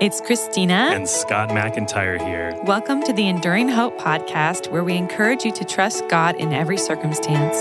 It's Christina and Scott McIntyre here. Welcome to the Enduring Hope podcast, where we encourage you to trust God in every circumstance.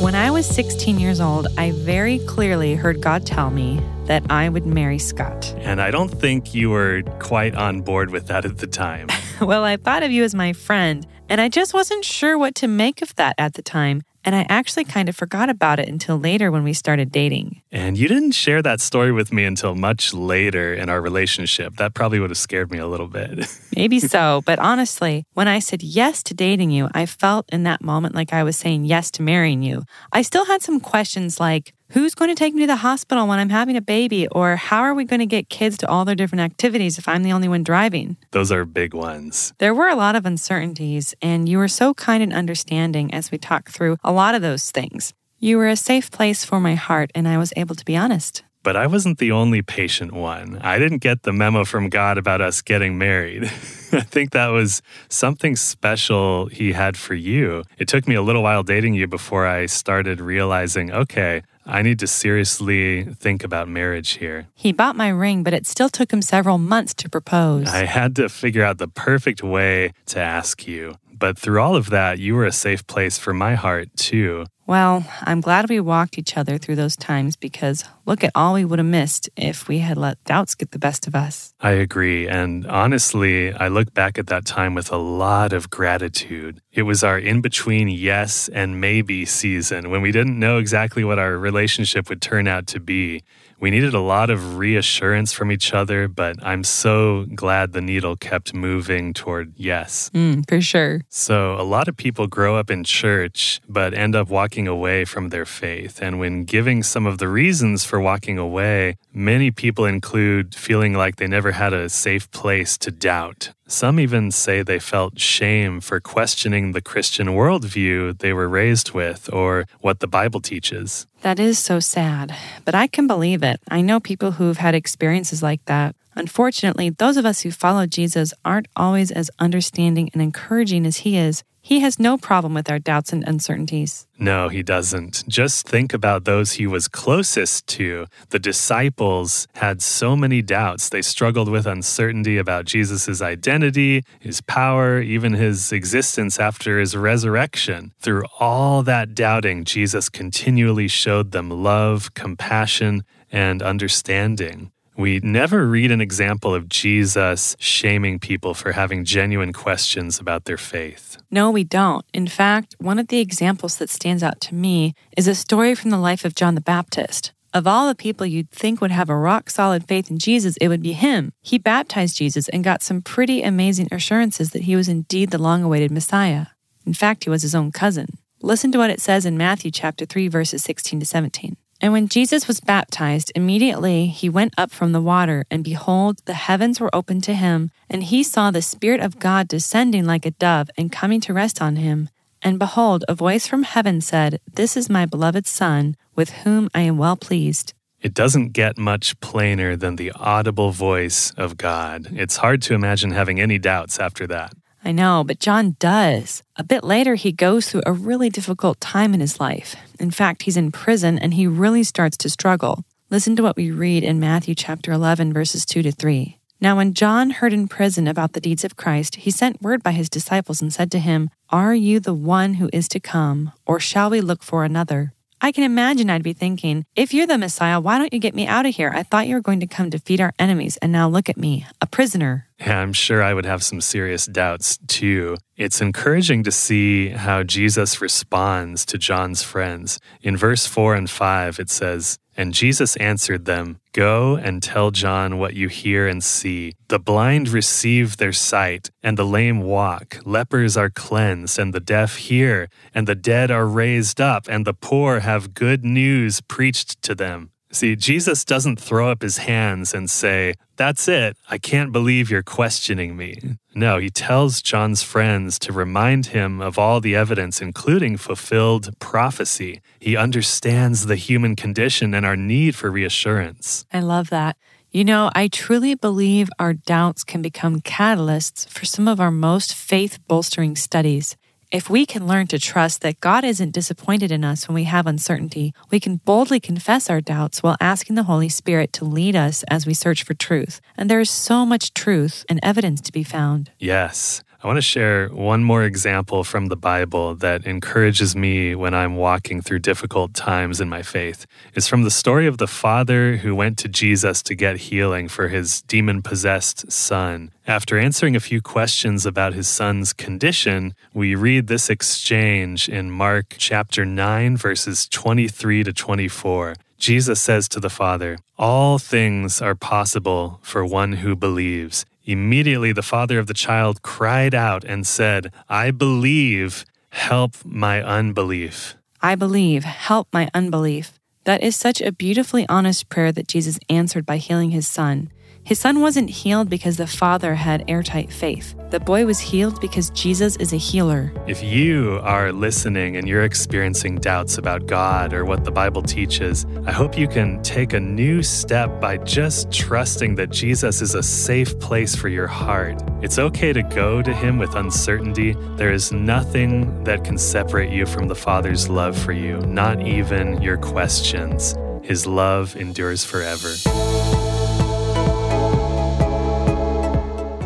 When I was 16 years old, I very clearly heard God tell me that I would marry Scott. And I don't think you were quite on board with that at the time. well, I thought of you as my friend, and I just wasn't sure what to make of that at the time. And I actually kind of forgot about it until later when we started dating. And you didn't share that story with me until much later in our relationship. That probably would have scared me a little bit. Maybe so. But honestly, when I said yes to dating you, I felt in that moment like I was saying yes to marrying you. I still had some questions like, Who's going to take me to the hospital when I'm having a baby? Or how are we going to get kids to all their different activities if I'm the only one driving? Those are big ones. There were a lot of uncertainties, and you were so kind and understanding as we talked through a lot of those things. You were a safe place for my heart, and I was able to be honest. But I wasn't the only patient one. I didn't get the memo from God about us getting married. I think that was something special He had for you. It took me a little while dating you before I started realizing okay, I need to seriously think about marriage here. He bought my ring, but it still took him several months to propose. I had to figure out the perfect way to ask you. But through all of that, you were a safe place for my heart, too. Well, I'm glad we walked each other through those times because look at all we would have missed if we had let doubts get the best of us. I agree. And honestly, I look back at that time with a lot of gratitude. It was our in between yes and maybe season when we didn't know exactly what our relationship would turn out to be. We needed a lot of reassurance from each other, but I'm so glad the needle kept moving toward yes. Mm, for sure. So, a lot of people grow up in church, but end up walking away from their faith. And when giving some of the reasons for walking away, many people include feeling like they never had a safe place to doubt. Some even say they felt shame for questioning the Christian worldview they were raised with or what the Bible teaches. That is so sad, but I can believe it. I know people who've had experiences like that. Unfortunately, those of us who follow Jesus aren't always as understanding and encouraging as he is. He has no problem with our doubts and uncertainties. No, he doesn't. Just think about those he was closest to. The disciples had so many doubts. They struggled with uncertainty about Jesus' identity, his power, even his existence after his resurrection. Through all that doubting, Jesus continually showed them love, compassion, and understanding. We never read an example of Jesus shaming people for having genuine questions about their faith. No, we don't. In fact, one of the examples that stands out to me is a story from the life of John the Baptist. Of all the people you'd think would have a rock solid faith in Jesus, it would be him. He baptized Jesus and got some pretty amazing assurances that he was indeed the long awaited Messiah. In fact, he was his own cousin. Listen to what it says in Matthew chapter 3 verses 16 to 17. And when Jesus was baptized, immediately he went up from the water, and behold, the heavens were opened to him, and he saw the Spirit of God descending like a dove and coming to rest on him. And behold, a voice from heaven said, This is my beloved Son, with whom I am well pleased. It doesn't get much plainer than the audible voice of God. It's hard to imagine having any doubts after that. I know, but John does. A bit later, he goes through a really difficult time in his life. In fact, he's in prison and he really starts to struggle. Listen to what we read in Matthew chapter 11, verses 2 to 3. Now, when John heard in prison about the deeds of Christ, he sent word by his disciples and said to him, Are you the one who is to come, or shall we look for another? I can imagine I'd be thinking, if you're the Messiah, why don't you get me out of here? I thought you were going to come to defeat our enemies, and now look at me, a prisoner. I'm sure I would have some serious doubts too. It's encouraging to see how Jesus responds to John's friends. In verse 4 and 5, it says, And Jesus answered them, Go and tell John what you hear and see. The blind receive their sight, and the lame walk. Lepers are cleansed, and the deaf hear, and the dead are raised up, and the poor have good news preached to them. See, Jesus doesn't throw up his hands and say, That's it, I can't believe you're questioning me. No, he tells John's friends to remind him of all the evidence, including fulfilled prophecy. He understands the human condition and our need for reassurance. I love that. You know, I truly believe our doubts can become catalysts for some of our most faith bolstering studies. If we can learn to trust that God isn't disappointed in us when we have uncertainty, we can boldly confess our doubts while asking the Holy Spirit to lead us as we search for truth. And there is so much truth and evidence to be found. Yes. I want to share one more example from the Bible that encourages me when I'm walking through difficult times in my faith. It's from the story of the father who went to Jesus to get healing for his demon possessed son. After answering a few questions about his son's condition, we read this exchange in Mark chapter 9, verses 23 to 24. Jesus says to the Father, All things are possible for one who believes. Immediately the father of the child cried out and said, I believe, help my unbelief. I believe, help my unbelief. That is such a beautifully honest prayer that Jesus answered by healing his son. His son wasn't healed because the father had airtight faith. The boy was healed because Jesus is a healer. If you are listening and you're experiencing doubts about God or what the Bible teaches, I hope you can take a new step by just trusting that Jesus is a safe place for your heart. It's okay to go to Him with uncertainty. There is nothing that can separate you from the Father's love for you, not even your questions. His love endures forever.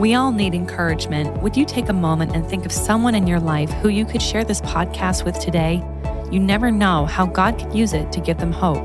We all need encouragement. Would you take a moment and think of someone in your life who you could share this podcast with today? You never know how God could use it to give them hope.